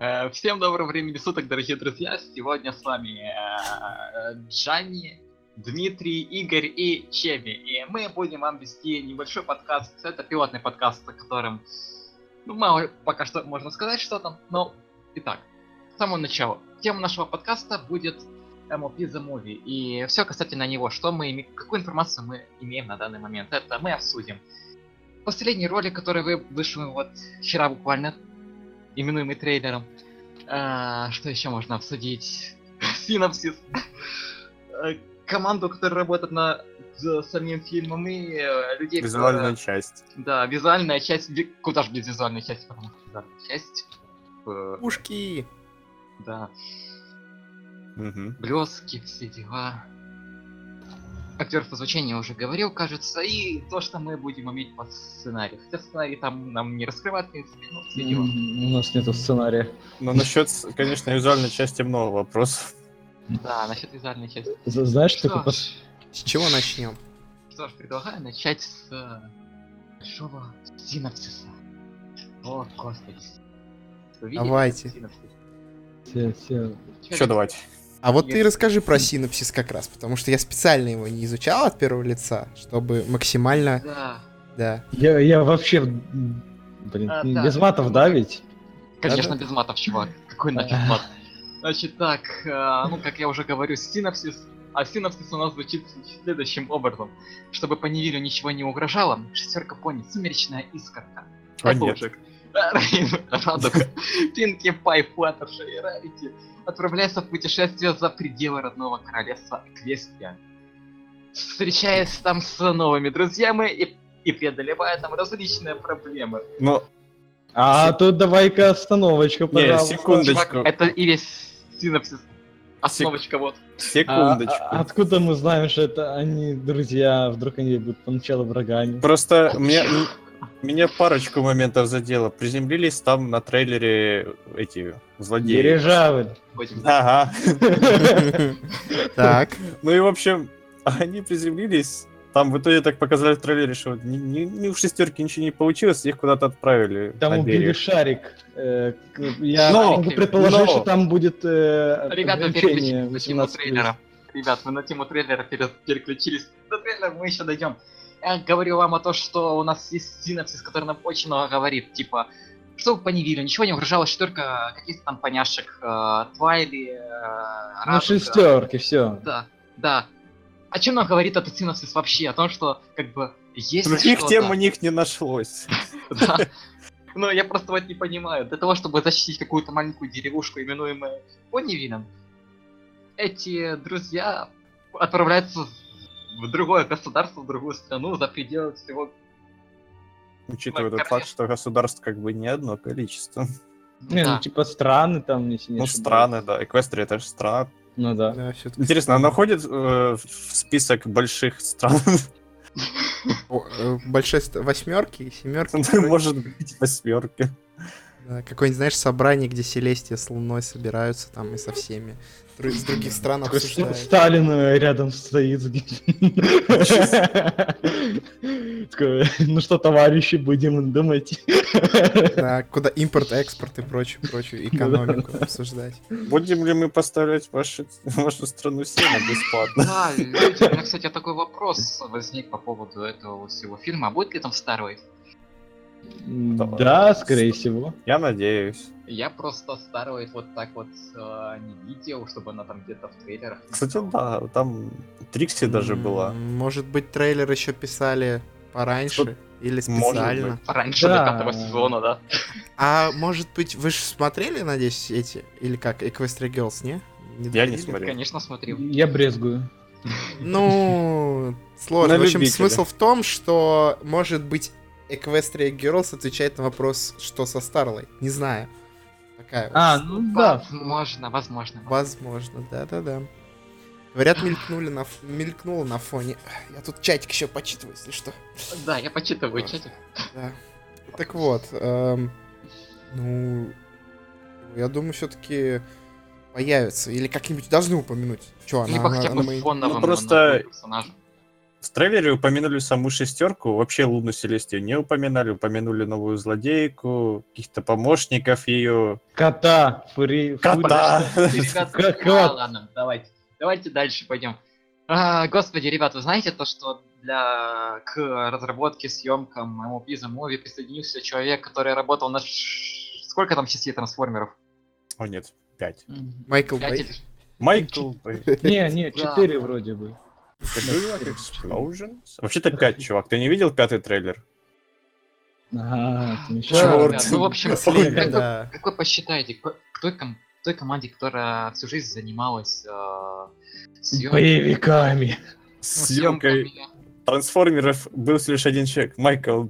Э, Всем доброго времени суток, дорогие друзья. Сегодня с вами э, Джанни, Дмитрий, Игорь и Чеби. И мы будем вам вести небольшой подкаст. Это пилотный подкаст, о котором ну, мало пока что можно сказать что-то. Но, итак, с самого начала. Тема нашего подкаста будет MLP The Movie. И все касательно него. Что мы, какую информацию мы имеем на данный момент. Это мы обсудим. Последний ролик, который вы вышел вот вчера буквально, именуемый трейлером. А, что еще можно обсудить? Синапсис. Э, Команду, которая работает над самим фильмом и э, людей, Визуальная которые- часть. Да, визуальная часть. Куда же без визуальной части, потому что визуальная часть. э, Пушки! да, Мгм. блески, все дела. Актер по звучанию уже говорил, кажется, и то, что мы будем иметь по сценарию. Хотя сценарий там нам не раскрывает, в принципе, но. М, У нас нету сценария. Но насчет, конечно, визуальной части много вопросов. Да, насчет визуальной части. Знаешь, Что такой ж, С чего начнем? Что ж, предлагаю начать с э, большого синапсиса. О, господи. Давайте. синапсис? все, все. Что давайте? А вот ты Если- расскажи про синапсис как раз, потому что я специально его не изучал от первого лица, чтобы максимально, Да, да. Я, я вообще, блин, А, да. без матов, да, ведь? конечно, Да-да. без матов, чувак. Какой нафиг мат? Значит так, э, ну, как я уже говорю, синапсис. А синапсис у нас звучит следующим образом. Чтобы по Невилю ничего не угрожало, шестерка пони, сумеречная искорка. А нет. Обложек. Рейн, Радуг, Пинки Пай, Флаттерши и Рарити отправляются в путешествие за пределы родного королевства Эквестрия. Встречаясь там с новыми друзьями и, и преодолевая там различные проблемы. Ну, А тут давай-ка остановочку, Не, пожалуйста. секундочку. Чувак, это и весь синапсис. Основочка вот. А- секундочку. а- откуда мы знаем, что это они друзья? Вдруг они будут поначалу врагами? Просто меня, меня парочку моментов задело. Приземлились там на трейлере эти злодеи. Будем- Ага. Так, Ну и в общем, они приземлились. Там в итоге так показали в трейлере, что ни, ни- ни у шестерки ничего не получилось, их куда-то отправили. Там убили шарик. Э, Я Но- могу предположить, но- что там будет э, Ребята, переключились на тему 18+. трейлера. Ребят, мы на тему трейлера пере- переключились. До трейлера мы еще дойдем. Я говорю вам о том, что у нас есть синапсис, который нам очень много говорит. Типа, что по Невилю, ничего не угрожало, только каких-то там поняшек. э, Твайли, э, Ну, шестерки, все. Да, да. О чем нам говорит этот синапсис вообще? О том, что, как бы, есть Других тем у них не нашлось. Да. Ну, я просто вот не понимаю. Для того, чтобы защитить какую-то маленькую деревушку, именуемую Понивилем, эти друзья отправляются в другое государство, в другую страну, за пределы всего... Учитывая Ну, тот факт, что государств как бы не одно количество. Не, Да. ну типа страны там, если не Ну, ошибаюсь. страны, да. Эквестрия это же страна. Ну да. да. Интересно, она входит э, в список больших стран? Э, Большой восьмерки и семерки. Может быть, восьмерки. Какое-нибудь, знаешь, собрание, где Селестия с Луной собираются там и со всеми. С других стран обсуждают. Сталин э, рядом стоит. Ну что, товарищи, будем думать. Да, куда импорт, экспорт и прочую, прочую экономику обсуждать. Будем ли мы поставлять ваши, вашу страну сено бесплатно? Да, у меня, кстати, такой вопрос возник по поводу этого всего фильма. А будет ли там Starway? Да, скорее всего. Я надеюсь. Я просто Starway вот так вот э, не видел, чтобы она там где-то в трейлерах. Кстати, да, там Трикси даже была. Может быть, трейлер еще писали пораньше или Может специально. Раньше Да. до пятого сезона, да. А может быть, вы же смотрели, надеюсь, эти? Или как, Equestria Girls, не? Я не смотрел. Конечно, смотрел. Я брезгую. Ну, сложно. На В общем, любителя. смысл в том, что, может быть, Equestria Girls отвечает на вопрос, что со Старлой. Не знаю. Такая вот. А, ну да. Возможно, возможно. Возможно, да-да-да. Говорят, мелькнули на, мелькнуло на фоне. Я тут чатик еще почитываю, если что. Да, я почитываю чатик. Да. Так вот, эм, ну, я думаю, все-таки появится. Или как-нибудь должны упомянуть. Че, она, Либо она- хотя она бы мои- фоновым Ну, просто- персонажем. В трейлере упомянули саму шестерку, вообще Луну Селестию не упоминали, упомянули новую злодейку, каких-то помощников ее. Кота, фури, Кота! Ребят, Как- а, как? ладно, давайте. Давайте дальше пойдем. А, господи, ребят, вы знаете то, что для к разработке, съемкам MOP The Movie присоединился человек, который работал на ш- сколько там частей трансформеров? О нет, пять. Майкл Пять Бэй. Майкл Бэй. Не, не, четыре вроде бы. Explosions? Вообще-то пять, чувак. Ты не видел пятый трейлер? Ага, ребят, ну, в общем, как, вы, да. как вы посчитаете, к той, ком- той команде, которая всю жизнь занималась э, съем- Боевиками. С ну, съемкой съемками, трансформеров был лишь один человек, Майкл.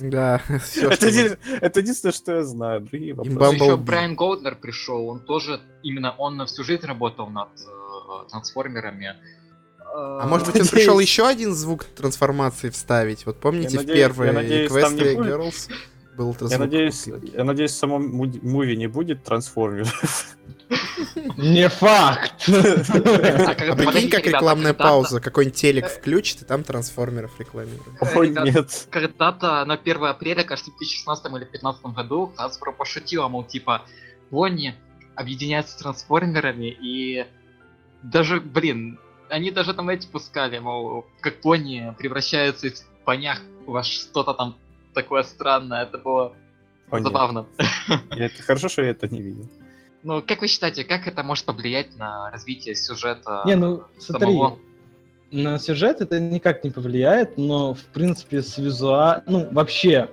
Да, все, Это еди- это единственное, что я знаю. Другие вопросы. Еще. Брайан Голднер пришел, он тоже, именно он на всю жизнь работал над э, трансформерами. А может быть он пришел еще один звук трансформации вставить? Вот помните в Equestria будет. Girls был Я надеюсь, я надеюсь, в самом муви не будет трансформеров. Не факт. А, А прикинь, как рекламная пауза, какой-нибудь телек включит, и там трансформеров рекламируют. О, нет. Когда-то на 1 апреля, кажется, в 2016 или 2015 году Hasbro пошутила, мол, типа, Вони объединяются с трансформерами, и даже, блин, они даже там эти пускали, мол, как пони превращаются из понях во что-то там такое странное, это было О, забавно. Это хорошо, что я это не видел. Ну, как вы считаете, как это может повлиять на развитие сюжета? Не, ну смотри, самого? на сюжет это никак не повлияет, но в принципе с визуа... Ну, вообще,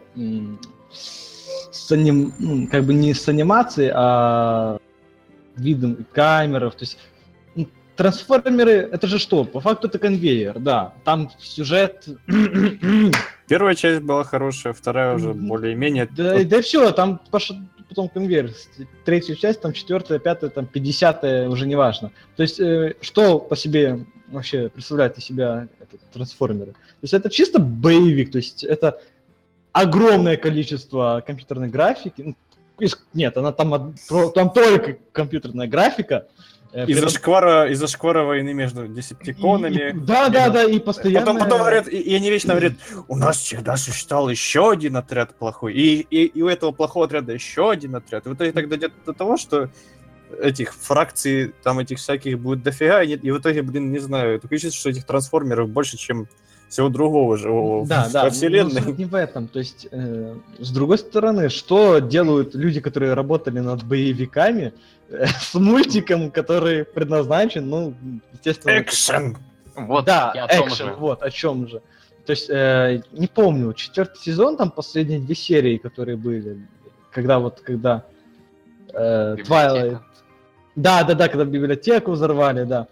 с аним... как бы не с анимацией, а видом камеров, то есть трансформеры, это же что? По факту это конвейер, да. Там сюжет... Первая часть была хорошая, вторая уже более-менее. Да, да все, там пошел потом конвейер. Третью часть, там четвертая, пятая, там пятьдесятая, уже не важно. То есть, э, что по себе вообще представляет из себя этот трансформеры? То есть это чисто боевик, то есть это огромное количество компьютерной графики. Ну, Нет, она там, там только компьютерная графика. Э, Из-за шквара, из-за шквара войны между десептиконами. И- Да, да, да, и постоянно... Потом, потом говорят, и, и они вечно говорят, у нас всегда существовал еще один отряд плохой, и, и, и у этого плохого отряда еще один отряд. И в итоге так дойдет до того, что этих фракций, там этих всяких будет дофига, и, и в итоге, блин, не знаю, такое чувство, что этих трансформеров больше, чем всего другого живого Да, в, да, во но вселенной. суть не в этом. То есть, э, с другой стороны, что делают люди, которые работали над боевиками э, с мультиком, который предназначен, ну, естественно... Экшен! Вот, да, я о том экшен, же. вот, о чем же. То есть, э, не помню, четвертый сезон, там последние две серии, которые были, когда вот, когда э. Twilight... Да, да, да, когда библиотеку взорвали, да.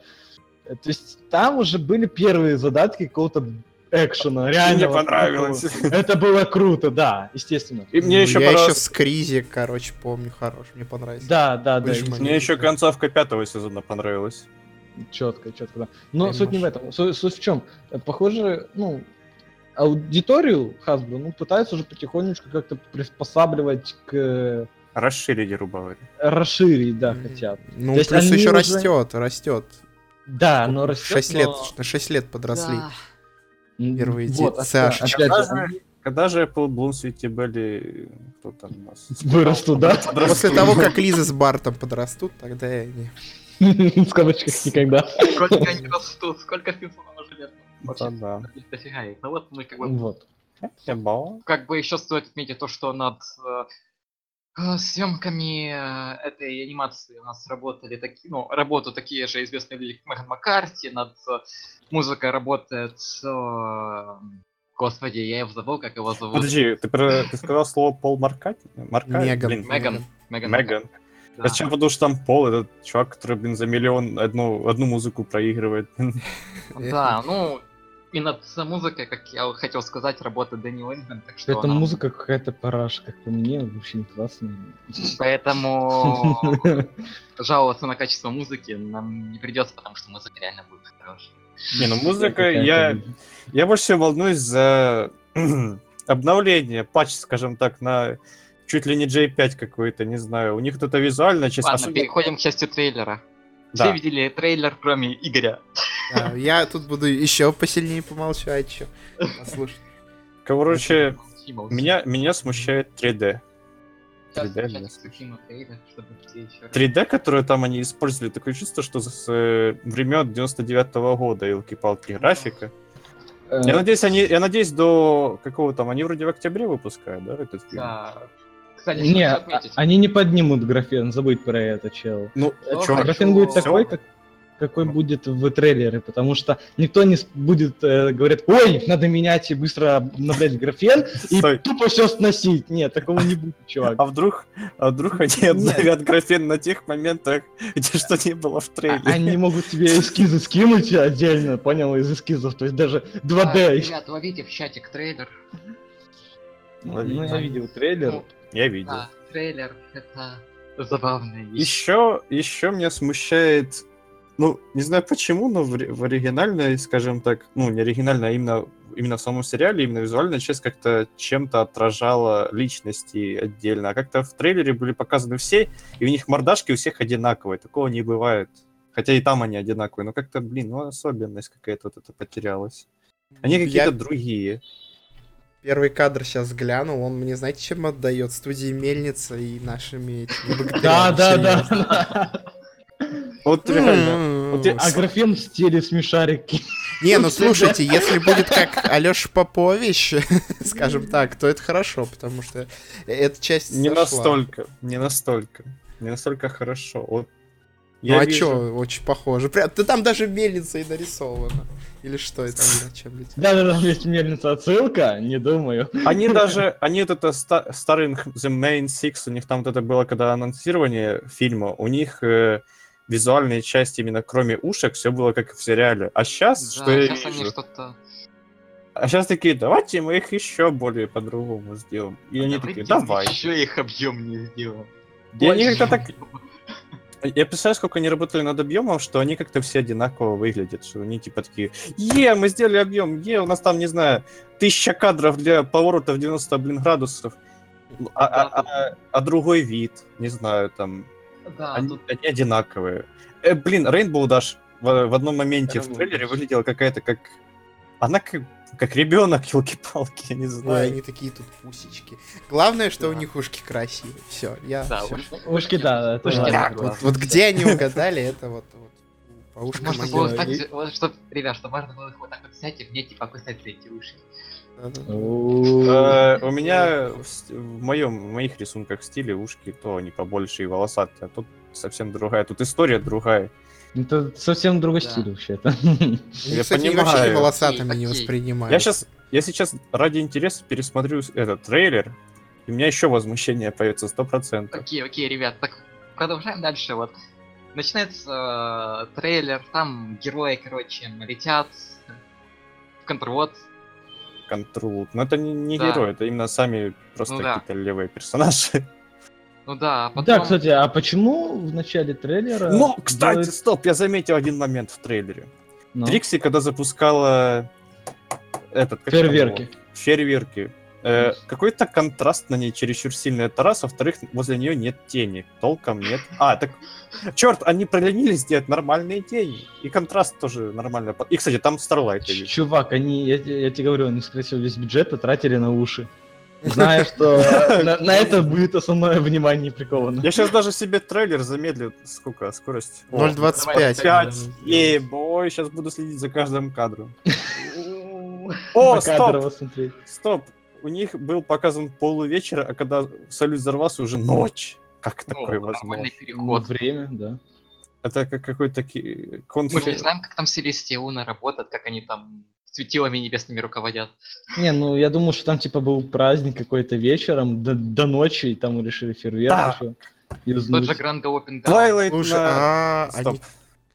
То есть, там уже были первые задатки какого-то экшена, реально. Мне вот понравилось. такого. Это было круто, да, естественно. И мне Ну, еще я еще понравилось... Скризи, короче, помню, хорош, мне понравился. Да, да, да. Мне еще концовка пятого сезона понравилась. Четко, четко, да. Но Ты суть не в этом. Су- Суть, в чем? Похоже, ну, аудиторию Hasbro, ну, пытаются уже потихонечку как-то приспосабливать к Расширить, грубо говоря. расширить, да, хотят. Ну, То плюс еще уже- растет, растет. Да, но растет, 6 лет, но- на 6 лет подросли. Да. Первые вот, опять- Сашечки. опять Когда же, когда же Apple Bloom, Sweetie Belly, кто там у нас? вырастут, да? После того, как Лиза с Бартом подрастут, тогда и они... В скобочках никогда. Сколько они растут, сколько Симпсонов уже лет. Вообще, Да-да. дофига их. Ну вот мы как бы Вот. Как бы еще стоит отметить то, что над э, съемками э, этой анимации у нас работали такие, ну, работают такие же известные люди, как Меган Маккарти, над э, музыкой работает, э, господи, я его забыл, как его зовут. Подожди, ты, про- ты сказал слово Пол Маркат? Маркат? Меган. Блин, Меган. Меган. Меган. да. Сначала подумал, что там Пол, этот чувак, который, блин, за миллион одну, одну музыку проигрывает. Да, ну, и над музыкой, как я хотел сказать, работает Дэнни Лингман, так что Эта нам- музыка какая-то параш, как по мне, вообще не классная. Поэтому жаловаться на качество музыки нам не придется, потому что музыка реально будет хорошая. Не, ну музыка, я, я больше всего волнуюсь за обновление, патч, скажем так, на чуть ли не J5 какой-то, не знаю. У них тут визуальная часть... Ладно, особенно- переходим к части трейлера. Все Да. видели трейлер, кроме Игоря. Да, я тут буду еще посильнее помолчу, а чё? Послушай. Короче, меня, меня смущает 3D. Сейчас 3D сейчас меня включим трейлер, чтобы все еще раз- 3D, которое там они использовали, такое чувство, что с э, времен 99 года, елки-палки, графика. Э, Я надеюсь, они, я надеюсь, до какого там, они вроде в октябре выпускают, да, этот фильм? Да. Кстати, Не, а- отметить, они не поднимут графен, забудь про это, чел. Ну, Ну, чё, Графен будет Всё. такой, как, какой будет в трейлере, потому что никто не с- будет э, говорить, ой, надо менять и быстро обновлять графен и Стой. тупо все сносить. Нет, такого не будет, чувак. А вдруг, а вдруг они обновят графен на тех моментах, где что не было в А- трейлере? Они могут тебе эскизы скинуть отдельно, понял, из эскизов, то есть даже 2D. Так, ребят, ловите в чатик трейлер. Ну, я видел трейлер. Ну, Я видел. Да, трейлер это забавная вещь. Еще, еще меня смущает, ну, не знаю почему, но в, в оригинальной, скажем так, ну, не оригинальной, а именно, именно в самом сериале, именно визуальная часть как-то чем-то отражала личности отдельно. А как-то в трейлере были показаны все, и у них мордашки у всех одинаковые. Такого не бывает. Хотя и там они одинаковые, но как-то, блин, ну, особенность какая-то вот это потерялась. Они какие-то Я другие. Первый кадр сейчас глянул, он мне, знаете, чем отдает? Студии Мельница и нашими Да, да, да. Вот реально. М-м-м. Вот я- А графен в стиле смешарики. Не, ну слушайте, если будет как Алёша Попович, скажем так, то это хорошо, потому что эта часть Не сошла. настолько, не настолько. Не настолько хорошо. Вот Ну я а вижу- чё, очень похоже. Прям, да там даже мельница и нарисована. Или что это? или о чём идёт? Да, да, да, есть мельница отсылка, не думаю. Они даже, они вот это ста- старый The Main Six, у них там вот это было, когда анонсирование фильма, у них э, визуальные части именно кроме ушек, все было как в сериале. А сейчас, Да, что я сейчас вижу? что-то... А сейчас такие, давайте мы их еще более по-другому сделаем. И они такие, давай. Еще их объем не сделаем. И они Больше. как-то так... Я представляю, сколько они работали над объемом, что они как-то все одинаково выглядят, что они типа такие, е, мы сделали объем, е, у нас там, не знаю, тысяча кадров для поворота в 90, блин, градусов, а, а- а- а другой вид, не знаю, там, Да, они, тут они одинаковые. Э, блин, Рейнбоу Dash в, в одном моменте в Rainbow трейлере Dash. выглядела какая-то как... Она как, как ребенок, елки-палки, я не Ой, знаю. они такие тут пусечки. Главное, что у Да. них ушки красивые. Все, я. Да, всё. уж- Ушки, да, это Ушки, да. Так, вот, вот где они угадали, это вот, вот по ушкам Можно они- было так, вот, чтоб, ребят, что можно было их вот так вот взять и мне типа кусать за эти уши. Э, У меня в моем, в моих рисунках стиле ушки, то они побольше и волосатые, а тут совсем другая, тут история другая. Это совсем другой Да. стиль вообще-то. Я кстати, понимаю. вообще волосатыми не окей. воспринимают. Я сейчас, я сейчас ради интереса пересмотрю этот трейлер, и у меня еще возмущение появится сто процентов. Окей, окей, ребят, так продолжаем дальше. Вот начинается э, трейлер, там герои, короче, летят в контрвод. Контрол. Но это не, не Да. герой, это именно сами просто Ну да. какие-то левые персонажи. Ну да, а потом... Да, кстати, а почему в начале трейлера... Но, кстати, делают- стоп, я заметил один момент в трейлере. Ну, Трикси, когда запускала этот... как Фейерверки. Фейерверки. э, какой-то контраст на ней чересчур сильный. Это раз, во-вторых, возле нее нет тени. Толком нет. А, так... Черт, они проленились сделать нормальные тени. И контраст тоже нормально. И, кстати, там Ч- вижу. Чувак, они, я, я тебе говорю, они, скорее всего, весь бюджет потратили на уши. Зная, что на, на это будет основное внимание приковано. Я сейчас даже себе трейлер замедлю. Сколько скорость? О, 0.25. 5. Ей, бой, сейчас буду следить за каждым кадром. О, стоп, стоп. У них был показан полувечера, а когда салют взорвался, уже ночь. Как Ну, такое возможно? переход. Время, да. Это как какой-то ки- Мы же знаем, как там Селестия Луна работает, как они там светилами небесными руководят. Не, ну я думал, что там типа был праздник какой-то вечером до, до ночи, и там решили фейерверк Да. еще Тот юзнуть. же Grand Open Down. Twilight Слушай, на- а, Стоп. они,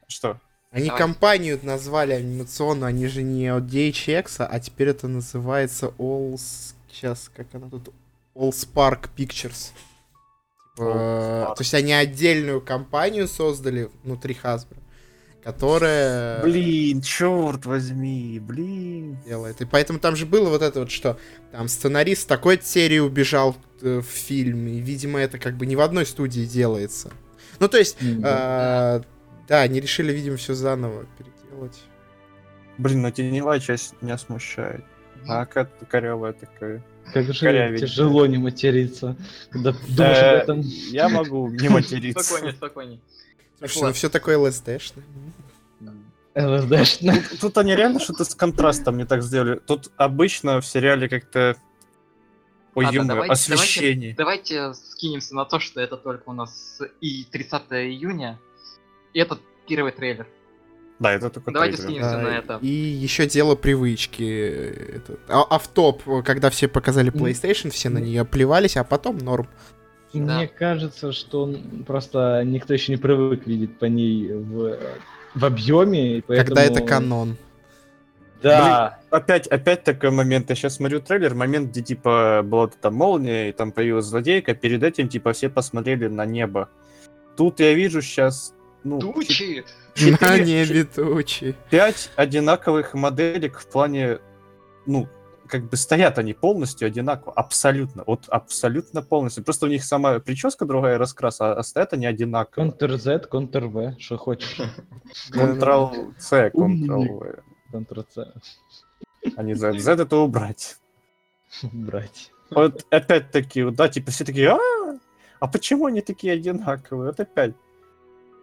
Что? они Давай. компанию назвали анимационную, они же не от DHX, а теперь это называется All... Сейчас, как она тут? All Spark Pictures. Типа, Allspark. то есть они отдельную компанию создали внутри Hasbro, которая Блин, черт возьми, блин. делает. И поэтому там же было вот это вот, что там сценарист такой серии убежал э, в фильм, и, видимо, это как бы не в одной студии делается. Ну, то есть, М, э, Да, они решили, видимо, все заново переделать. Блин, но теневая часть меня смущает. А какая-то корявая такая. Как же Корявенькая. тяжело не материться, когда думаешь Э, об этом. Я могу не материться. Спокойнее, спокойнее. Слушай, ну все такое ЛСДшное. ЛСДшно. Тут- Тут они реально что-то с контрастом не так сделали. Тут обычно в сериале как-то... Ой, Ладно, давайте- освещение. Давайте скинемся на то, что это только у нас и 30 июня. И это первый трейлер. Да, это только Давайте трейлер. скинемся Да, на это. И еще дело привычки. э, этот, а- Автоп, когда все показали PlayStation, все на нее плевались, а потом норм. Да. Мне кажется, что он- просто никто еще не привык видеть по ней в, в объеме, и поэтому... Когда это канон. Да. Опять, опять такой момент. Я сейчас смотрю трейлер, момент, где типа была вот эта молния, и там появилась злодейка. Перед этим типа все посмотрели на небо. Тут я вижу сейчас ну, Тучи! четыре- На чет- небе тучи. пять одинаковых моделек в плане, ну, как бы стоят они полностью одинаково, абсолютно, вот абсолютно полностью. Просто у них сама прическа другая, раскрас, а, стоят они одинаково. Ctrl-Z, Ctrl-V, что хочешь. Ctrl-C. Ctrl-V. Ctrl-C. А не Z. Z это убрать. Брать. Вот опять-таки, да, типа все такие, а, а почему они такие одинаковые? Вот опять.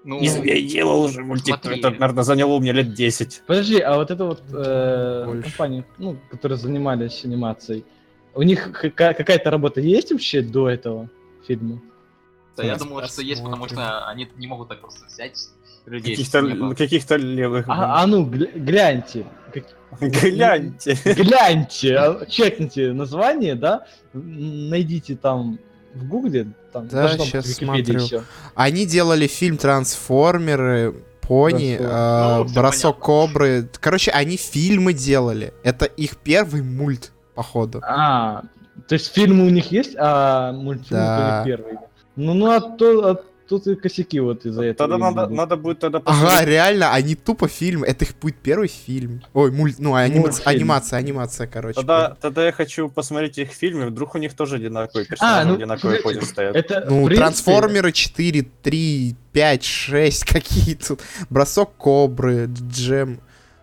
Ну, Я делал уже мультик, смотри. это, наверное, заняло у меня лет 10. Подожди, а вот это вот э, Больше. компания, ну, которые занимались анимацией, у них ка- какая-то работа есть вообще до этого фильма? да, я Нас думаю, что есть, потому что они не могут так просто взять людей Каких-то, каких-то левых. А, а ну, гля- гляньте. Гляньте. гляньте, а, чекните название, да, найдите там в гугле, там Да, должно быть щас в Википедии смотрю. всё. Они делали фильм Трансформеры, Пони, э, Ну, Бросок понятно. Кобры. Короче, они фильмы делали. Это их первый мульт, походу. А, то есть фильмы у них есть, а мультфильм Да. у них первый. Ну, ну, а, то, а тут и косяки вот из-за этого. Тогда надо, будут. надо будет тогда Ага, посмотреть. реально, они тупо фильм. Это их будет первый фильм. Ой, мульт, ну, анима- Мультфильм. анимация, анимация, короче. Тогда, тогда я хочу посмотреть их фильмы, вдруг у них тоже одинаковые персонажи, А, ну, слушай, позе стоят. Это, Ну, принципе, трансформеры 4, 3, 5, 6, какие тут. Бросок кобры, джем.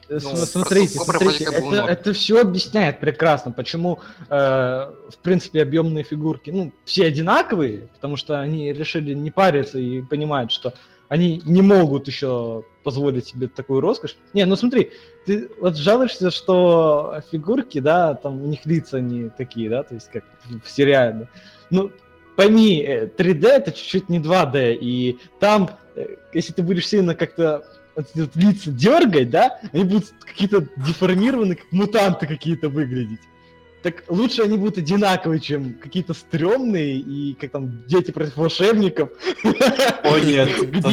Э, Ну, см- смотрите, смотрите, это, это все объясняет прекрасно, почему, э, в принципе, объемные фигурки, ну, все одинаковые, потому что они решили не париться и понимают, что они не могут еще позволить себе такую роскошь. Не, ну смотри, ты вот жалуешься, что фигурки, да, там у них лица не такие, да, то есть как в сериале. Ну, пойми, э, 3D это чуть-чуть не 2D, и там, э, если ты будешь сильно как-то лица дергать, да, они будут какие-то деформированы, как мутанты какие-то выглядеть. Так лучше они будут одинаковые, чем какие-то стрёмные и как там дети против волшебников. О, нет, где,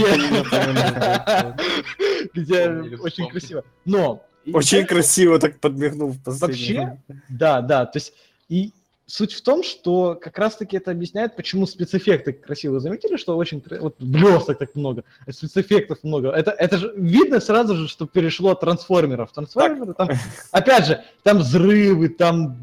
где очень красиво. Но Очень красиво так подмигнул в последний Вообще? Да, да, то есть и суть в том, что как раз-таки это объясняет, почему спецэффекты красиво заметили, что очень вот блесток так много, а спецэффектов много. Это, это же видно сразу же, что перешло от трансформеров. Трансформеры там, опять же, там взрывы, там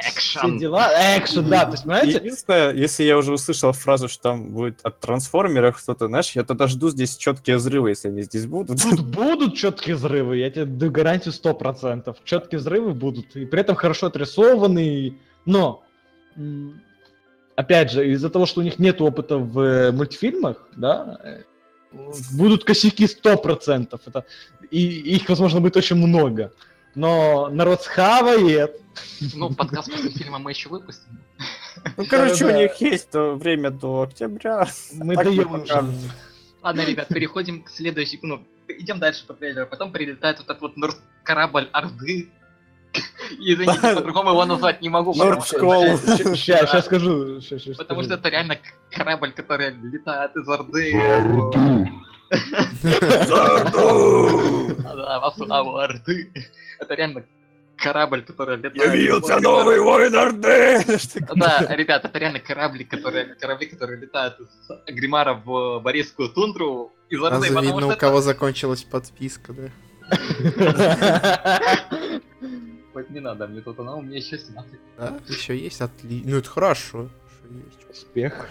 все Экшен! дела, экшен, да, то есть, понимаете? Единственное, если я уже услышал фразу, что там будет от трансформеров что-то, знаешь, я тогда жду здесь четкие взрывы, если они здесь будут. Тут будут четкие взрывы, я тебе даю гарантию 100%. Четкие взрывы будут, и при этом хорошо отрисованные, но, опять же, из-за того, что у них нет опыта в э, мультфильмах, да, э, будут косяки 100%. Это, и их, возможно, будет очень много. Но народ схавает. Ну, подкаст после фильма мы еще выпустим. Ну, короче, у Да-да-да. них есть то время до октября. Мы Так даем. Ладно, ребят, переходим к следующей... Ну, идем дальше по трейлеру. Потом прилетает вот этот вот корабль Орды. И, Извините, по-другому его назвать не могу, потому что, Нордскол. Сейчас, сейчас скажу. потому что это реально корабль, который летает из Орды. Да, вас славу Орды. Это реально корабль, который летает... Явился новый воин Орды! Да, ребят, это реально корабли, которые, корабли, которые летают из Гримара в Борейскую тундру из Орды, потому видно, у кого закончилась подписка, да. Хоть не надо мне тут, она у меня еще 17. Да, еще есть отлично. Ну, это хорошо. есть. Успех.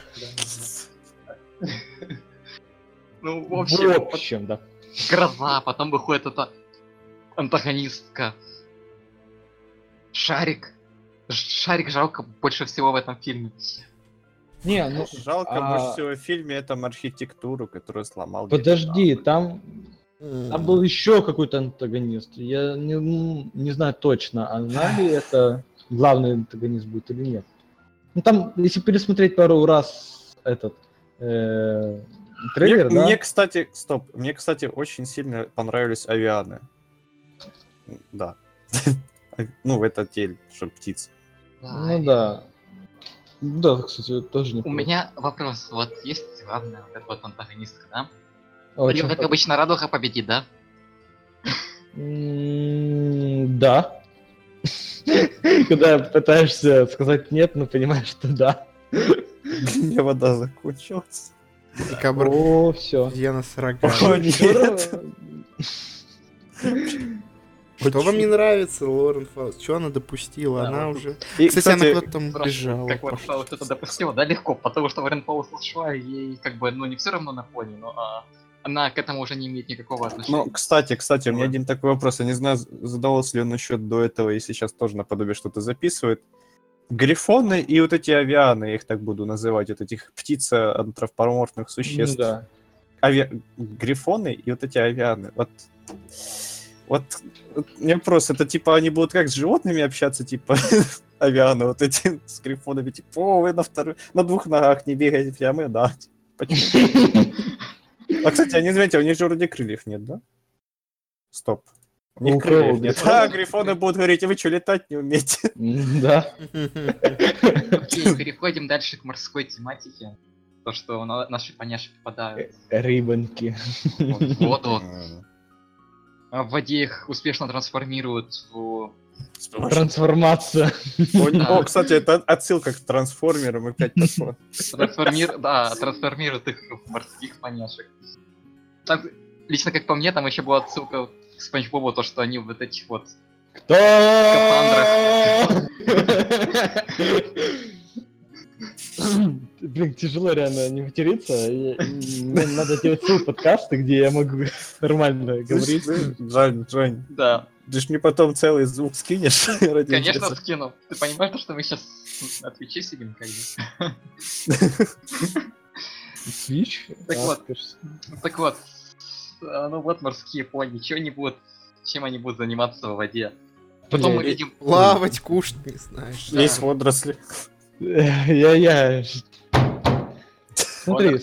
Ну, в общем, В общем, да. Гроза, потом выходит эта антагонистка. Шарик. Шарик жалко больше всего в этом фильме. Не, ну Жалко а- больше всего в фильме это архитектуру, которую сломал. подожди, там Там был еще какой-то антагонист. Я не, ну, не знаю точно, она ли это главный антагонист будет или нет. Ну там, если пересмотреть пару раз этот э, трейлер, мне, да? мне, кстати, стоп, мне, кстати, очень сильно понравились авианы. Да. Ну, в этот тель, что птицы. Ну да. Да, кстати, тоже не У меня вопрос. Вот есть главная вот эта вот антагонистка, да? Очень как обычно, радуга победит, да? Да. Когда пытаешься сказать нет, но понимаешь, что да. Меня вода закончилась. Декабрь. О, все. Вена с О, рогами. нет. Что вам не нравится, Лорен Фауст? Что она допустила? Да, Она вот уже... И, Кстати, она куда-то там бежала. Как вот пошла. Паулс это допустила, да, легко, потому что Варен Паулс ушла, и ей как бы, ну, не все равно на фоне, но а, она к этому уже не имеет никакого отношения. Ну, кстати, кстати, у меня один такой вопрос. Я не знаю, задавался ли он насчет до этого, и сейчас тоже наподобие что-то записывает. Грифоны и вот эти авианы, я их так буду называть, вот этих птица антропоморфных Ну существ. да. Ави- Грифоны и вот эти авианы. Вот, вот, вот мне вопрос, это типа они будут как с животными общаться, типа авианы вот эти с грифонами, типа, о, вы на, второй, на двух ногах не бегаете прямо, да. Почему? А, кстати, они, знаете, у них же вроде крыльев нет, да? Стоп. У них крыльев нет. А, грифоны будут говорить, вы что, летать не умеете? Да. Окей, переходим дальше к морской тематике. То, что на- наши поняши попадают Рыбоньки. в воду, а в воде их успешно трансформируют в... Трансформация. О, кстати, это отсылка к трансформерам опять пошла. Трансформир... Да, трансформируют их в морских поняшек. Там, лично, как по мне, там еще была отсылка к Спанч Бобу, то, что они вот этих вот Кто? Блин, тяжело реально не материться. Я- Мне надо делать свой подкасты, где я могу нормально говорить. Жань, Жань, Да, ты ж мне потом целый звук скинешь. ради конечно, интереса. скину. Ты понимаешь, то, что мы сейчас на Твиче сидим, как бы? Так А, вот. скажешь. Так вот, ну вот морские пони, чего они будут, чем они будут заниматься в воде? Потом мы видим... Плавать, кушать, не знаешь. Есть водоросли. Я-я. Смотри,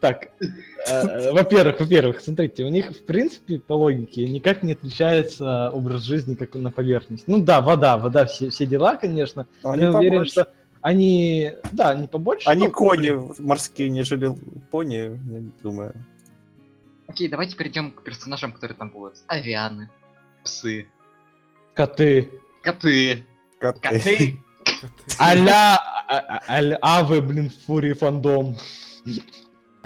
так. э, Во-первых, во-первых, смотрите, у них, в принципе, по логике, никак не отличается образ жизни, как на поверхности. Ну да, вода, вода, все, все дела, конечно. Они Я уверен, побольше. что они, да, они побольше. Они но- кони морские, нежели пони, я думаю. Окей, давайте перейдем к персонажам, которые там будут. Авианы, псы, Коты. коты, Коты. коты. Аля, а- а- аля, авы, блин, фури фандом.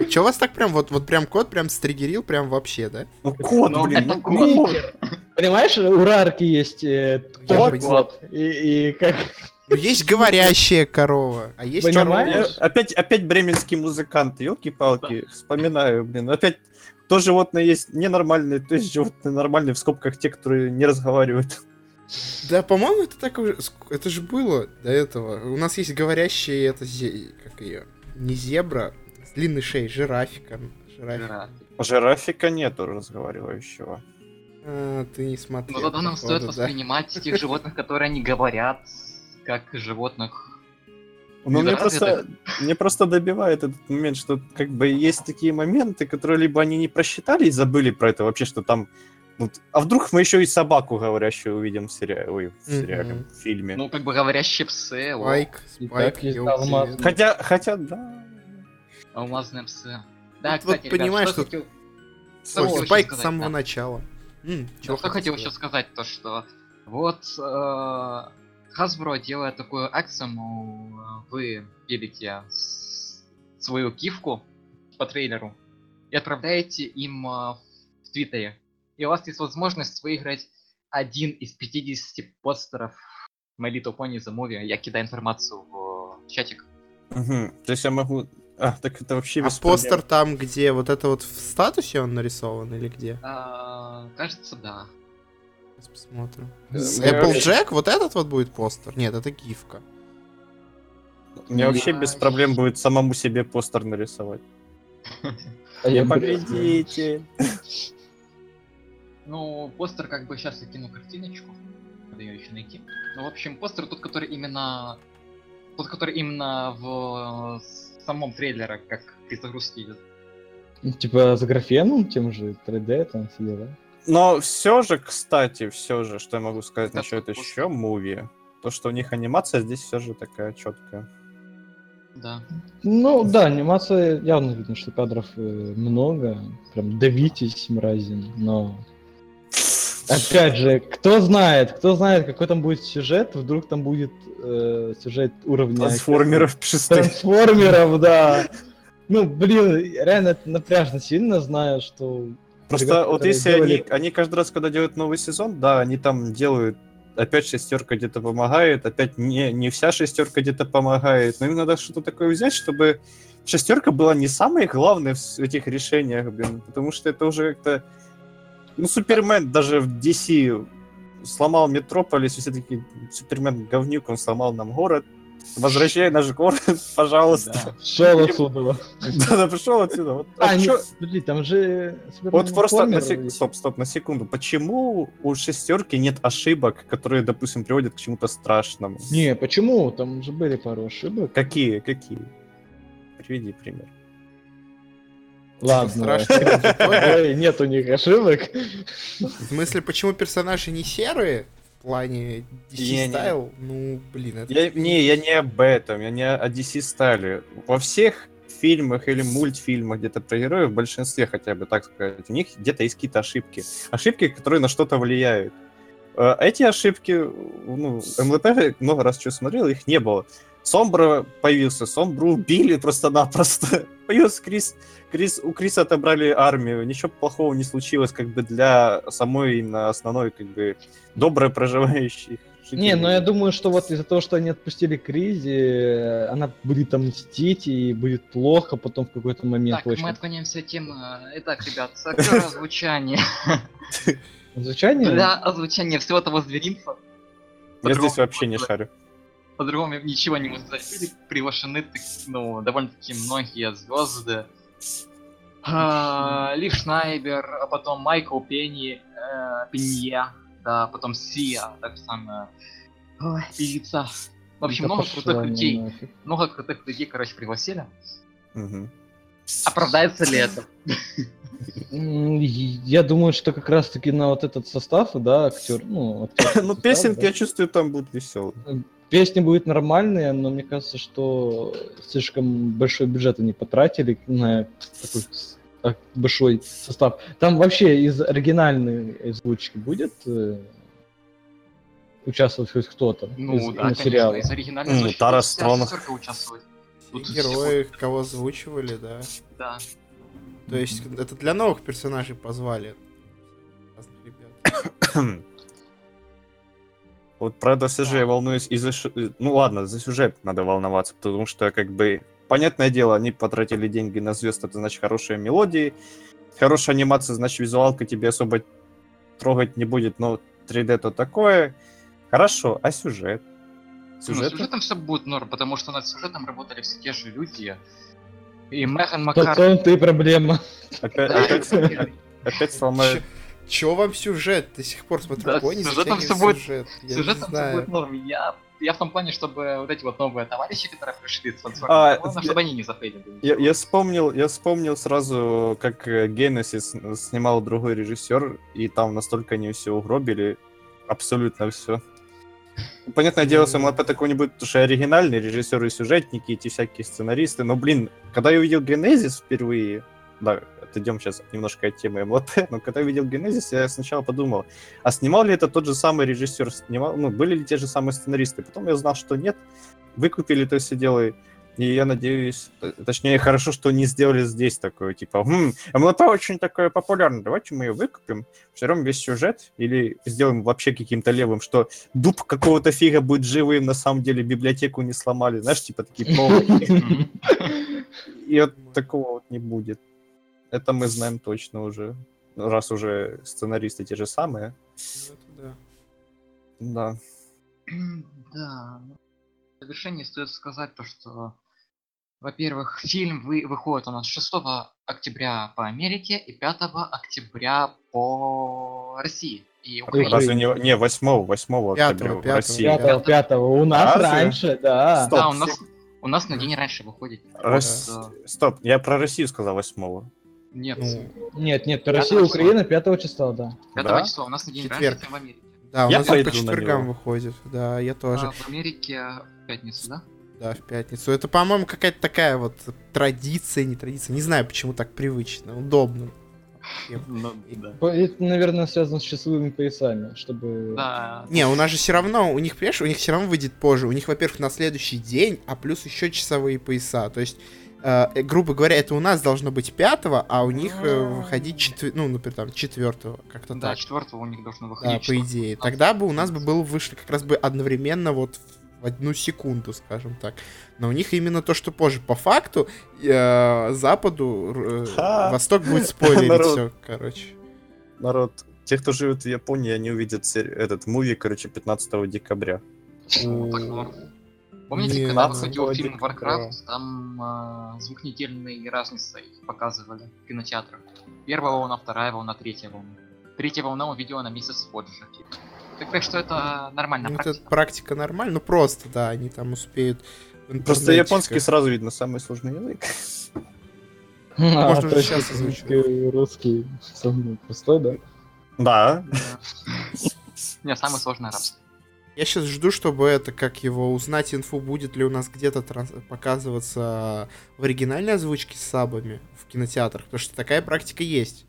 Че вас так прям, вот, вот прям кот прям стригерил, прям вообще, да? Ну, кот, Ну, блин, ну, кот. кот. Понимаешь, у Рарки есть э, Кот. кот. И, и как... Ну, есть говорящая корова, а есть Понимаешь? корова. Я- Опять, опять бременский музыкант, елки-палки, вспоминаю, блин. Опять то животное есть ненормальные, то есть животные нормальные, в скобках те, которые не разговаривают. Да, по-моему, это так уже... Это же было до этого. У нас есть говорящая, это зе... как ее? Не зебра, длинной шеей, жирафика. Жирафика. Жирафика нету разговаривающего. А, ты не смотрел. Но тогда нам походу, стоит да. воспринимать тех животных, которые не говорят, как животных. Ну, мне просто, мне просто добивает этот момент, что как бы есть такие моменты, которые либо они не просчитали и забыли про это вообще, что там... ну, а вдруг мы еще и собаку говорящую увидим в сериале, ой, в сериале, Мгм. в фильме. Ну, как бы говорящие псы, Спайк, спайк. Хотя, хотя, да. Алмазные псы. Да, Вот- вот кстати, ребят, понимаешь, что что- хотел- спайк с сказать, самого да. начала. М, Ну, что хотел еще сказать? сказать, то что вот э, Hasbro делает такую акцию, мол, э, вы пилите с- свою гифку по трейлеру и отправляете им э, в Твиттере. И у вас есть возможность выиграть один из 50 постеров My Little Pony The Movie. Я кидаю информацию в чатик. Мгм. То есть я могу А, так это вообще А без постер проблем. там, где вот это вот в статусе он нарисован или где? А, кажется, да. Сейчас посмотрим. Э, С вообще- Applejack вот этот вот будет постер? Нет, это гифка. Мне вообще без проблем будет самому себе постер нарисовать. А я победите. Ну, постер, как бы сейчас я кину картиночку. Надо ее еще найти. Ну, в общем, постер тот, который именно. Тот, который именно в э, самом трейлере, как при загрузке идет. Типа с графеном тем же, 3D там все дела. Но все же, кстати, все же, что я могу сказать Да, насчет еще муви, то, что у них анимация здесь все же такая четкая. Да. Ну да, анимация явно видно, что кадров э, много. Прям давитесь, мрази, но... Опять же, кто знает, кто знает, какой там будет сюжет, вдруг там будет э, сюжет уровня... Трансформеров шестых. Трансформеров, да. Ну, блин, реально это напряжно сильно, знаю, что... Просто ребята, вот если делали- они, они каждый раз, когда делают новый сезон, да, они там делают опять шестерка где-то помогает, опять не, не вся шестерка где-то помогает. Но им надо что-то такое взять, чтобы шестерка была не самой главной в этих решениях, блин, потому что это уже как-то... Ну, Супермен даже в DC сломал Метрополис, все-таки Супермен говнюк, он сломал нам город. Возвращай наш город, пожалуйста. Да. Шел отсюда. Да, да, пошел отсюда. Вот, А, а чё- подожди, там же... Вот просто на сек- стоп, стоп, на секунду. Почему у шестерки нет ошибок, которые, допустим, приводят к чему-то страшному? Не, почему? Там же были пару ошибок. Какие? Какие? Приведи пример. Ладно. Страшно. Ой, Нет у них ошибок. В смысле, почему персонажи не серые? В плане DC стайл? Ну, блин, это... Я, не, я не об этом, я не о DC стали. Во всех фильмах или мультфильмах где-то про героев, в большинстве хотя бы, так сказать, у них где-то есть какие-то ошибки. Ошибки, которые на что-то влияют. Э, Эти ошибки, ну, МЛП много раз что смотрел, их не было. Сомбра появился, Сомбру убили просто-напросто. Появился Крис, Крис, у Криса отобрали армию, ничего плохого не случилось, как бы для самой именно основной, как бы, доброй проживающей. Не, но я думаю, что вот из-за того, что они отпустили Кризи, э, она будет там мстить и будет плохо потом в какой-то момент Так, мы очень. отклоняемся от темы. Итак, ребят, актеры озвучания. Звучание? Для озвучания всего того зверинца. Я здесь вообще не шарю. По-другому я ничего не могу сказать. Были приглашены, ну, довольно-таки многие звезды. А, Лив Шнайбер, а потом Майкл Пенни, э, Пенье, да, потом Сия, так самое, ой, певица. В общем, Да много крутых людей. нафиг. Много крутых людей, короче, пригласили. Мгм. Оправдается ли это? Я думаю, что как раз-таки на вот этот состав, да, актер, ну, актерский Ну, песенки, да. я чувствую, там будут веселые. Песни будут нормальные, но мне кажется, что слишком большой бюджет они потратили на такой большой состав. Там вообще из оригинальной озвучки будет э, участвовать хоть кто-то Ну из, да, конечно, сериала? из оригинальной Ну, озвучки Тара вся Стронов. шестерка участвует. Тут И всего- герои, кого озвучивали, да. Да. То есть это для новых персонажей позвали. Разных ребят. Вот, правда, все же я волнуюсь из-за... Ну, ладно, за сюжет надо волноваться, потому что, как бы, понятное дело, они потратили деньги на звезд, это значит хорошие мелодии, хорошая анимация, значит, визуалка тебе особо трогать не будет, но 3D то такое. Хорошо, а сюжет? Ну, Сюжет? сюжетом все будет норм, потому что над сюжетом работали все те же люди. И Меган Маккар... том-то и проблема. Опять, опять, опять сломают. Чё вам сюжет? До сих пор смотрю, Да, Кони с сюжетом всё будет- сюжет. Я не Сюжетом все будет норм. Я, я в том плане, чтобы вот эти вот новые товарищи, которые пришли с А, я- чтобы они не зафейлили. Я, я вспомнил, я вспомнил сразу, как э, Genesis снимал другой режиссер, и там настолько они все угробили, абсолютно все. Понятное дело, с МЛП такого не будет, потому что оригинальные режиссеры, сюжетники, эти всякие сценаристы, но, блин, когда я увидел Genesis впервые, да, отойдем сейчас немножко от темы МЛП, но когда я увидел Genesis, я сначала подумал, а снимал ли это тот же самый режиссер, снимал, ну, были ли те же самые сценаристы? Потом я узнал, что нет, выкупили это все дело, и я надеюсь, точнее, хорошо, что не сделали здесь такое, типа, хм, МЛП очень такое популярное, давайте мы ее выкупим, всерем весь сюжет, или сделаем вообще каким-то левым, что дуб какого-то фига будет живым, на самом деле библиотеку не сломали, знаешь, типа такие проводы. И вот такого вот не будет. Это мы знаем точно уже. Раз уже сценаристы те же самые. Ну, это да. Да. Да. В завершении стоит сказать то, что, во-первых, фильм вы, выходит у нас 6 октября по Америке и 5 октября по России и Украине. Разве не, не 8 8 октября Пятого, в пятого, России? пятого. Пятого, пятого. У нас Разве? раньше, да. Стоп. Да, у нас, у нас на день раньше выходит. Рос- Вот, э, Стоп, я про Россию сказал 8 Нет, Ну, Нет, нет, Пятого Россия, числа. Украина 5 числа, да. 5 да? числа у нас на день Четверг. раньше, чем в Америке. да, у Я нас по на четвергам него. выходит. Да, я тоже. А в Америке в пятницу, да? Да, в пятницу. Это, по-моему, какая-то такая вот традиция, не традиция. Не знаю, почему так привычно, удобно. Ну, Это, наверное, связано с часовыми поясами, чтобы... Да. Не, у нас же все равно, у них, понимаешь, у них все равно выйдет позже. У них, во-первых, на следующий день, а плюс еще часовые пояса. То есть, э, э, грубо говоря, это у нас должно быть пятого, а у них э, выходить четвер... ну, например, там, четвертого, как-то Да, так. четвертого у них должно Да, выходить. по что- идее. Тогда бы у нас бы было вышли как раз бы одновременно вот в одну секунду, скажем так. Но у них именно то, что позже. По факту, э, Западу, э. Восток будет спойлерить Народ. все, короче. Народ, те, кто живет в Японии, они увидят этот муви, короче, 15 декабря. Ну. Помните, Не, когда выходил фильм. Warcraft, там э, звукнедельные разницы показывали в кинотеатрах. Первая волна, вторая волна, третья волна. Третья волна увидела на месяц позже. Так, так что это нормальная Ну, это практика. практика нормальная, ну просто, да, они там успеют Просто японский сразу видно самый сложный язык. А, Можно уже есть сейчас русский, русский самый простой, да? Да. Да. Не, самый сложный арабский. Я сейчас жду, чтобы это, как его, узнать инфу, будет ли у нас где-то транс- показываться в оригинальной озвучке с сабами в кинотеатрах, потому что такая практика есть.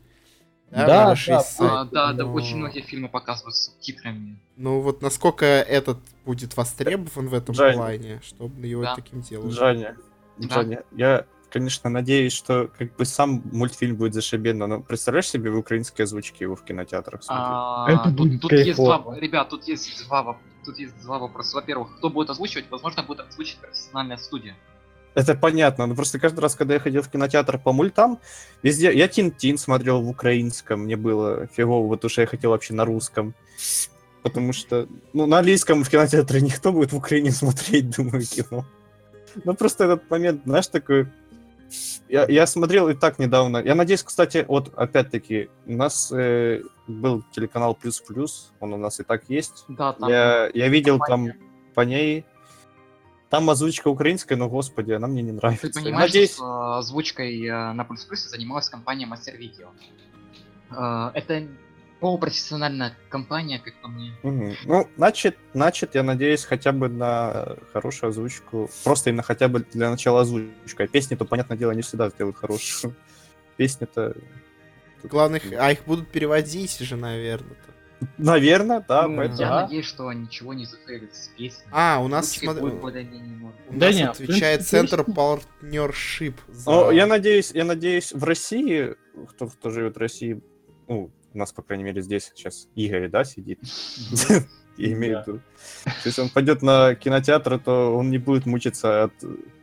Да, нашей да, сайте. А, да, да, Но- очень многие фильмы показывают с субтитрами. Ну вот насколько этот будет востребован в этом Жень. плане, чтобы его Да. таким делать. Джаня, Да. Джаня, я, конечно, надеюсь, что как бы сам мультфильм будет зашибенно, но представляешь себе в украинской озвучке его в кинотеатрах смотреть? А, Это тут, будет тут есть два, ребят, тут есть два, тут есть два вопроса. Во-первых, кто будет озвучивать? Возможно, будет озвучивать профессиональная студия. Это понятно, но просто каждый раз, когда я ходил в кинотеатр по мультам, везде... Я Тин-Тин смотрел в украинском, мне было фигово, потому что я хотел вообще на русском. Потому что, ну, на английском в кинотеатре никто будет в Украине смотреть, думаю, кино. Ну, просто этот момент, знаешь, такой... Я, я смотрел и так недавно. Я надеюсь, кстати, вот опять-таки, у нас э, был телеканал Плюс Плюс, он у нас и так есть. Да, там Я, я видел там компания. по ней. Там озвучка украинская, но господи, она мне не нравится. Ты понимаешь, Надеюсь, что озвучкой э, на Плюс Плюсе занималась компания Мастер Видео. Э, Это полупрофессиональная компания, как по мне. Мгм. Ну, значит, значит, я надеюсь хотя бы на хорошую озвучку. Просто именно хотя бы для начала озвучка. А песни, то, понятное дело, не всегда сделают хорошую. Песни-то... Главных, а их будут переводить же, наверное. Наверное, да, Ну, поэтому- Я надеюсь, что ничего не зафейлит с песней. А, у нас, смотри, у Да нас не, в отвечает принципе, центр партнершип. за- Ну, я надеюсь, я надеюсь, в России, кто, кто живет в России, ну, у нас, по крайней мере, здесь сейчас Игорь, да, сидит. Имею в виду. Если он пойдет на кинотеатр, то он не будет мучиться от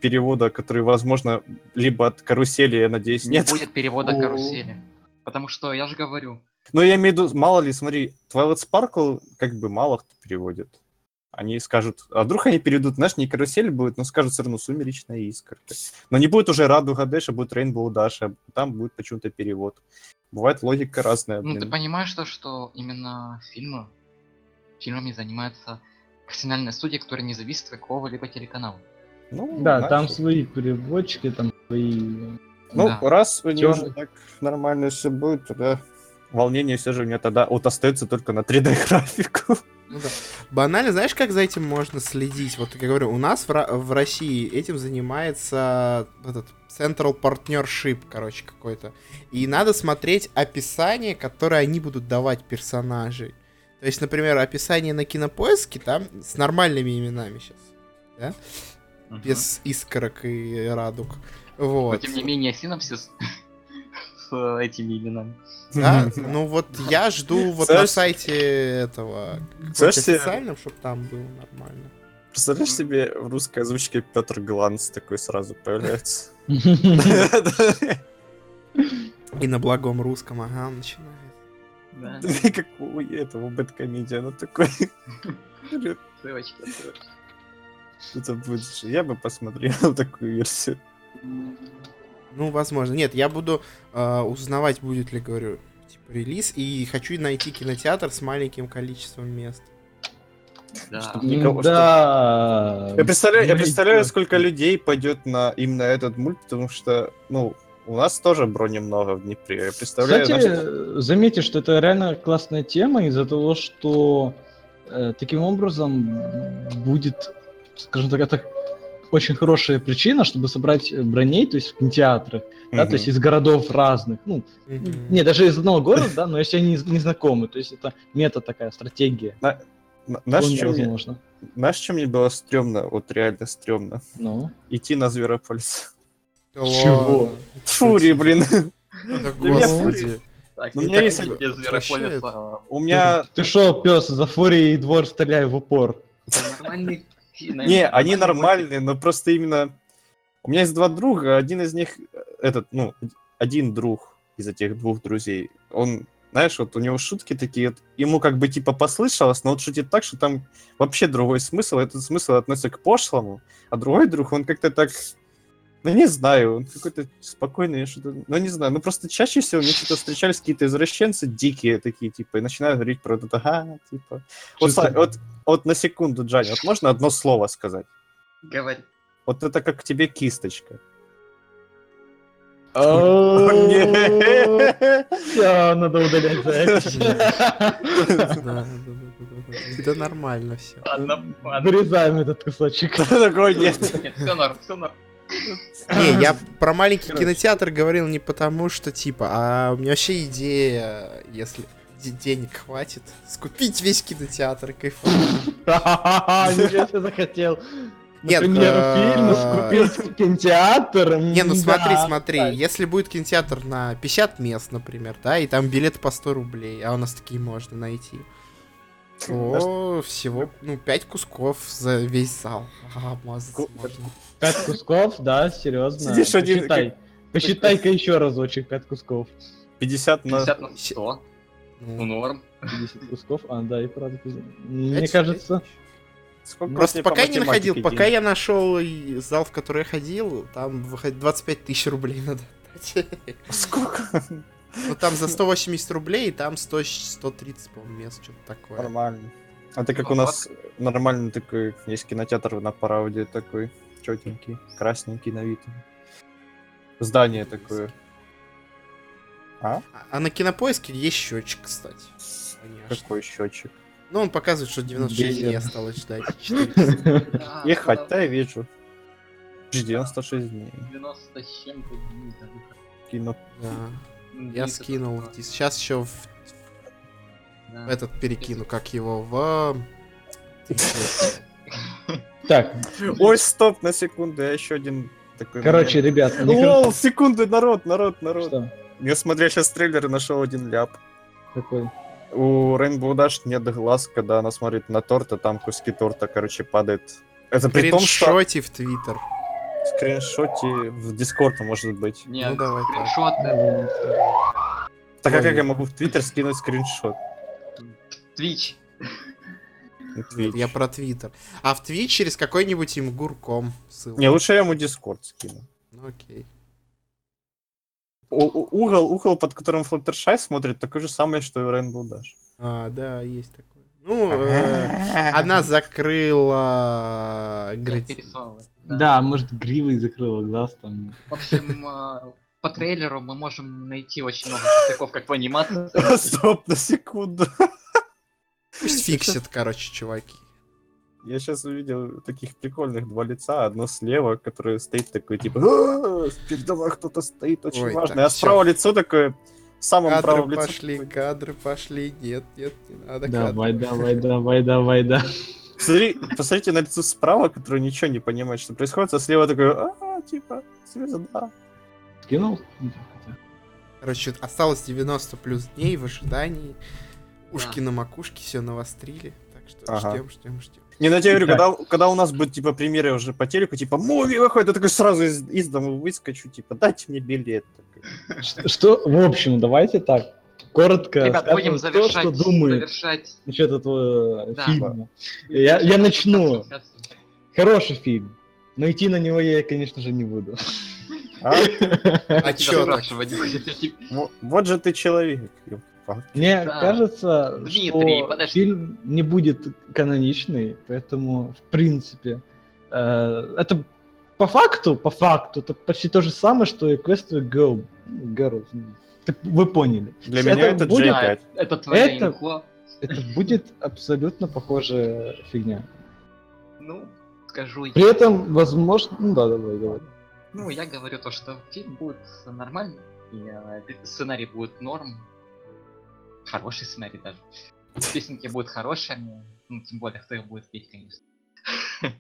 перевода, который, возможно, либо от карусели, я надеюсь, Не нет. будет перевода карусели. Потому что, я же говорю, Но я имею в виду, мало ли, смотри, Twilight Sparkle как бы мало кто переводит. Они скажут, а вдруг они переведут, знаешь, не карусель будет, но скажут все равно сумеречная искорка. Но не будет уже Радуга Дэша, будет Rainbow Dash, а там будет почему-то перевод. Бывает логика разная. ну ты блин. понимаешь то, что именно фильмы, фильмами занимается профессиональная студия, которая не зависит от какого-либо телеканала. Ну, Да, там значит. свои переводчики, там свои... Ну, Да. раз у них уже так нормально все будет, тогда волнение все же у меня тогда вот остается только на 3D-графику. Ну да. Банально, знаешь, как за этим можно следить? Вот, как я говорю, у нас в, в России этим занимается этот Central Partnership, короче, какой-то. И надо смотреть описание, которое они будут давать персонажей. То есть, например, описание на кинопоиске там с нормальными именами сейчас. Да? Без искорок и радуг. Но Вот. тем не менее, синапсис с этими именами. Да? Ну вот я жду вот на сайте этого официальном, чтобы там было нормально. Представляешь себе в русской озвучке Петр Гланс такой сразу появляется. И на благом русском, ага, он начинает. Да, Как у этого бэткомедиана ну такой. ссылочки. Это будет... же- Я бы посмотрел такую версию. Ну, возможно. Нет, я буду э, узнавать, будет ли, говорю, типа релиз, и хочу найти кинотеатр с маленьким количеством мест. Да. Чтоб никого- Да. Я представляю, я представляю, сколько людей пойдет на именно этот мульт, потому что, ну, у нас тоже брони много в Днепре. Я представляю, Кстати, наш- заметьте, что это реально классная тема из-за того, что э, таким образом будет, скажем так, это очень хорошая причина, чтобы собрать э, броней, то есть в кинотеатры, да, Мгм. то есть из городов разных, ну, Мгм. не, даже из одного города, да, но если они не, знакомы, то есть это мета такая, стратегия. Н- Знаешь, мне, возможно. знаешь, что мне было стрёмно? Вот реально стрёмно. Ну. Идти на Зверополис. Да Чего? Фури, блин. Да меня господи. Так, Ну, у меня так есть- без Зверополиса. У меня... Ты шо, пес, за фурии и двор стреляй в упор. Нормальный Не, они нормальные, но просто именно... У меня есть два друга, один из них, этот, ну, один друг из этих двух друзей, он, знаешь, вот у него шутки такие, вот, ему как бы типа послышалось, но он шутит так, что там вообще другой смысл, этот смысл относится к пошлому, а другой друг, он как-то так, ну не знаю, он какой-то спокойный, что-то, ну не знаю, ну просто чаще всего мне что-то встречались какие-то извращенцы дикие такие, типа, и начинают говорить про это, ага, типа. Вот, вот, вот на секунду, Джани, вот можно одно слово сказать? Говори. Вот это как к тебе кисточка. Все, надо удалять запись. Да, нормально все. Вырезаем этот кусочек. Такой нет. Нет, все норм, все норм. Не, я про маленький Короче. кинотеатр говорил не потому, что типа, а у меня вообще идея, если де- денег хватит, скупить весь кинотеатр кайфовать. Ничего себе захотел. Нет, Например, э, фильм скупить кинотеатр. Не, ну смотри, смотри, если будет кинотеатр на 50 мест, например, да, и там билет по 100 рублей, а у нас такие можно найти, то всего, ну, 5 кусков за весь зал. Ага, мазать можно. Пять кусков, да, серьезно. Сидишь один- Посчитай. Посчитай-ка еще разочек, пять кусков. 50 на... 50 на 100. Ну, Ну, норм. 50 кусков, а, да, и правда. Мне пять- кажется, Сколько Просто пока я не находил, математике пока денег? я нашел зал, в который я ходил, там выходит 25 тысяч рублей надо отдать. Сколько? Ну там за 180 рублей, и там 100, 130, по-моему, мест, что-то такое. Нормально. Это как Ну, у нас нормальный такой, есть кинотеатр на Парауде такой, четенький, красненький на вид. Здание такое. А? А- А на кинопоиске есть счетчик, кстати. Конечно. Какой счетчик? Ну, он показывает, что 96 дней осталось ждать. 400. Да, Ехать, да, я вижу. 96 дней. 90 с чем-то дней, да, выход. Кино. Ну, Я скинул. Сейчас еще в да. этот перекину, как его, в... так, Ой, стоп, на секунду, я еще один такой... короче, ребят, мне Лол, секунду, народ, народ, народ. что? Я смотря сейчас трейлер и нашел один ляп. Какой? У Rainbow Dash нет глаз, когда она смотрит на торт, а там куски торта, короче, падают. Это при том, что в Твиттер. В скриншоте в Дискорд может быть. Нет, Ну, давай так. скриншоты. Так а как я могу в Твиттер скинуть скриншот? Twitch? Я про Твиттер. А в Твич через какой-нибудь imgur.com ссылка. Не, лучше я ему Дискорд скину. Ну окей. У- угол, угол, под которым Fluttershy смотрит, такой же самый, что и Rainbow Dash. А, да, есть такое. Ну, э, она закрыла... гради- Пересовывать. Да, может, гривой закрыла глаз там. В общем, э, по трейлеру мы можем найти очень много косяков, как в анимации. Стоп, на секунду. Пусть фиксят, короче, чуваки. Я сейчас увидел таких прикольных два лица. Одно слева, которое стоит такой, типа, «А, передо мной кто-то стоит, очень Ой, важно. так, А справа всё. лицо такое, в самом Кадры правом лице. пошли, кадры пошли. Нет, нет, не надо кадры. Давай, давай, давай, давай, да. Смотри, посмотрите на лицо справа, которое ничего не понимает, что происходит, а слева такой, а, типа, звезда. Скинул? Короче, осталось 90 плюс дней в ожидании. Ушки Да. на макушке, все навострили. Так что Ага. ждем, ждем, ждем. Не, ну я говорю, когда, когда у нас будет, типа, премьеры уже по телеку, типа, муви выходит, я такой сразу из, из дома выскочу, типа, дайте мне билет. Что, в общем, давайте так, коротко Ребят, будем то, завершать, что думаю завершать. насчет этого Да. фильма. Я, я начну. Хороший фильм, но идти на него я, конечно же, не буду. А? А чё? Вот же ты человек. Мне Да. кажется, Дмитрий, что подожди. фильм не будет каноничный, поэтому, в принципе, э, это по факту, по факту, это почти то же самое, что и Quest to Go. Так Вы поняли. Для меня это будет- Да, J5. это твоя Это- инфо. Это будет абсолютно похожая фигня. Ну, скажу я. При этом, возможно... Ну да, давай, давай. Ну, я говорю то, что фильм будет нормальный, и э, сценарий будет норм. Хороший сценарий даже. Песенки будут хорошими, ну, тем более, кто их будет петь, конечно.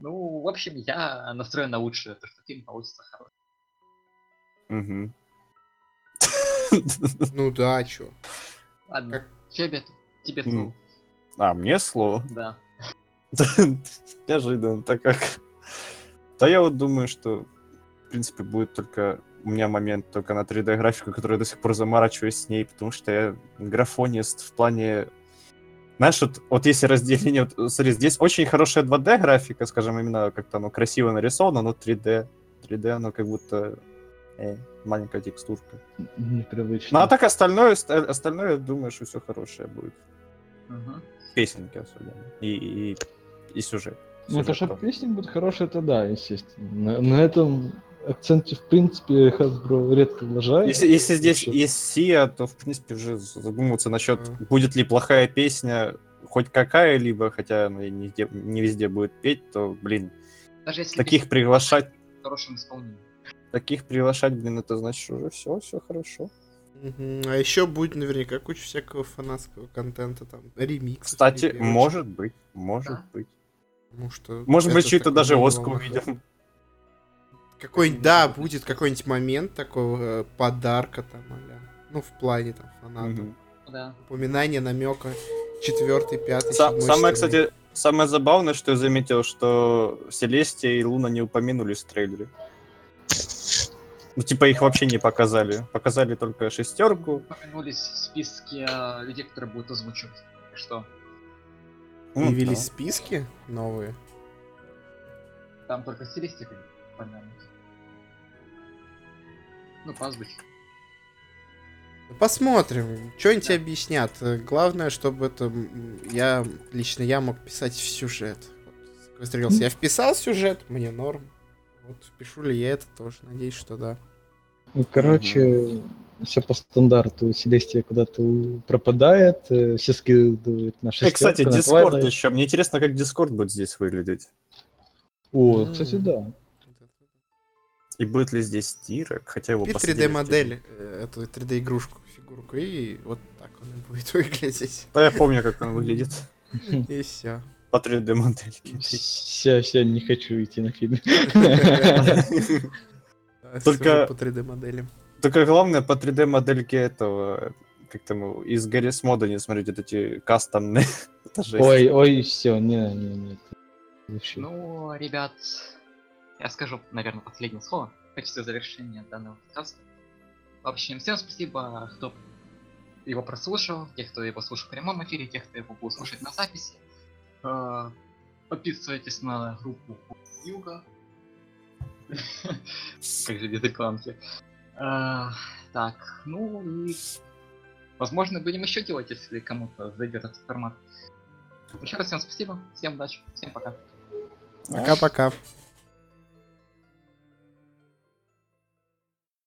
Ну, в общем, я настроен на лучшее, то, что фильм получится хороший. Мгм. Ну да, чё. Ладно, тебе, тебе слово. А, мне слово. Да. Неожиданно, так как... Да я вот думаю, что, в принципе, будет только... У меня момент только на 3D-графику, который я до сих пор заморачиваюсь с ней, потому что я графонист в плане... Знаешь, вот, вот если разделение... Вот, смотри, здесь очень хорошая 2D-графика, скажем, именно как-то оно красиво нарисовано, но 3D... 3D, оно как будто... э, маленькая текстурка. Непривычно. Ну, а так остальное, оста- остальное, я думаю, что все хорошее будет. Мгм. Песенки особенно. И, и, и сюжет. Ну, то, что песни будут хорошие, это да, естественно. На, на этом акценте, в принципе, Hasbro редко влажает. Если, если здесь есть Сия, то, в принципе, уже задумываться насчет, Ага. будет ли плохая песня хоть какая-либо, хотя она не, везде- не везде будет петь, то, блин, Даже если таких приглашать, в хорошем исполнении. Таких приглашать, блин, это значит уже все, все хорошо. А еще будет наверняка куча всякого фанатского контента, там, ремикс. Кстати, может быть, может Да. быть. Потому что Может быть, чью-то такой даже волна. увидим. Какой-нибудь, да, будет какой-нибудь момент такого э, подарка там, а Ну, в плане там фанатов. Да. Упоминание намека четвертый, пятый, Са- седьмой, Самое, седьмой. кстати, самое забавное, что я заметил, что Селестия и Луна не упомянулись в трейлере. Ну, типа, их вообще не показали. Показали только шестерку. Упомянулись в списке э, людей, которые будут озвучивать. Так Что? Ну, Появились да. списки новые. Там только стилистика понятно. Ну, по озвучке. Посмотрим, что-нибудь объяснят. Э, Главное, чтобы это я лично я мог писать в сюжет. Секвестрировался. Я вписал сюжет, мне норм. Вот пишу ли я это тоже, надеюсь, что да. Ну, Короче, все по стандарту. Селестия куда-то пропадает, э, все скидывают на И, шестерку, кстати, Дискорд еще. Мне интересно, как Дискорд будет здесь выглядеть. О, М. кстати, да. И будет ли здесь Тирок? Хотя его Купи посадили в 3D-модель, э, эту 3D-игрушку, фигурку, и вот так он будет выглядеть. Да я помню, как он выглядит. И все. По 3D модельке. Все, все, не хочу идти на фильм. Только- по 3D-моделям. Только главное по 3D модельке этого, как там, из Гаррис мода не смотреть вот эти кастомные. Ой, ой, все, не, не, не. Ну, ребят, я скажу, наверное, последнее слово в качестве завершения данного подкаста. В общем, всем спасибо, кто его прослушал, тех, кто его слушал в прямом эфире, тех, кто его будет слушать на записи. Э, Подписывайтесь на группу Юга. Как же без рекламки. Э, Так, ну и... Возможно, будем еще делать, если кому-то зайдет этот формат. Еще раз всем спасибо, всем удачи, всем пока. Пока-пока.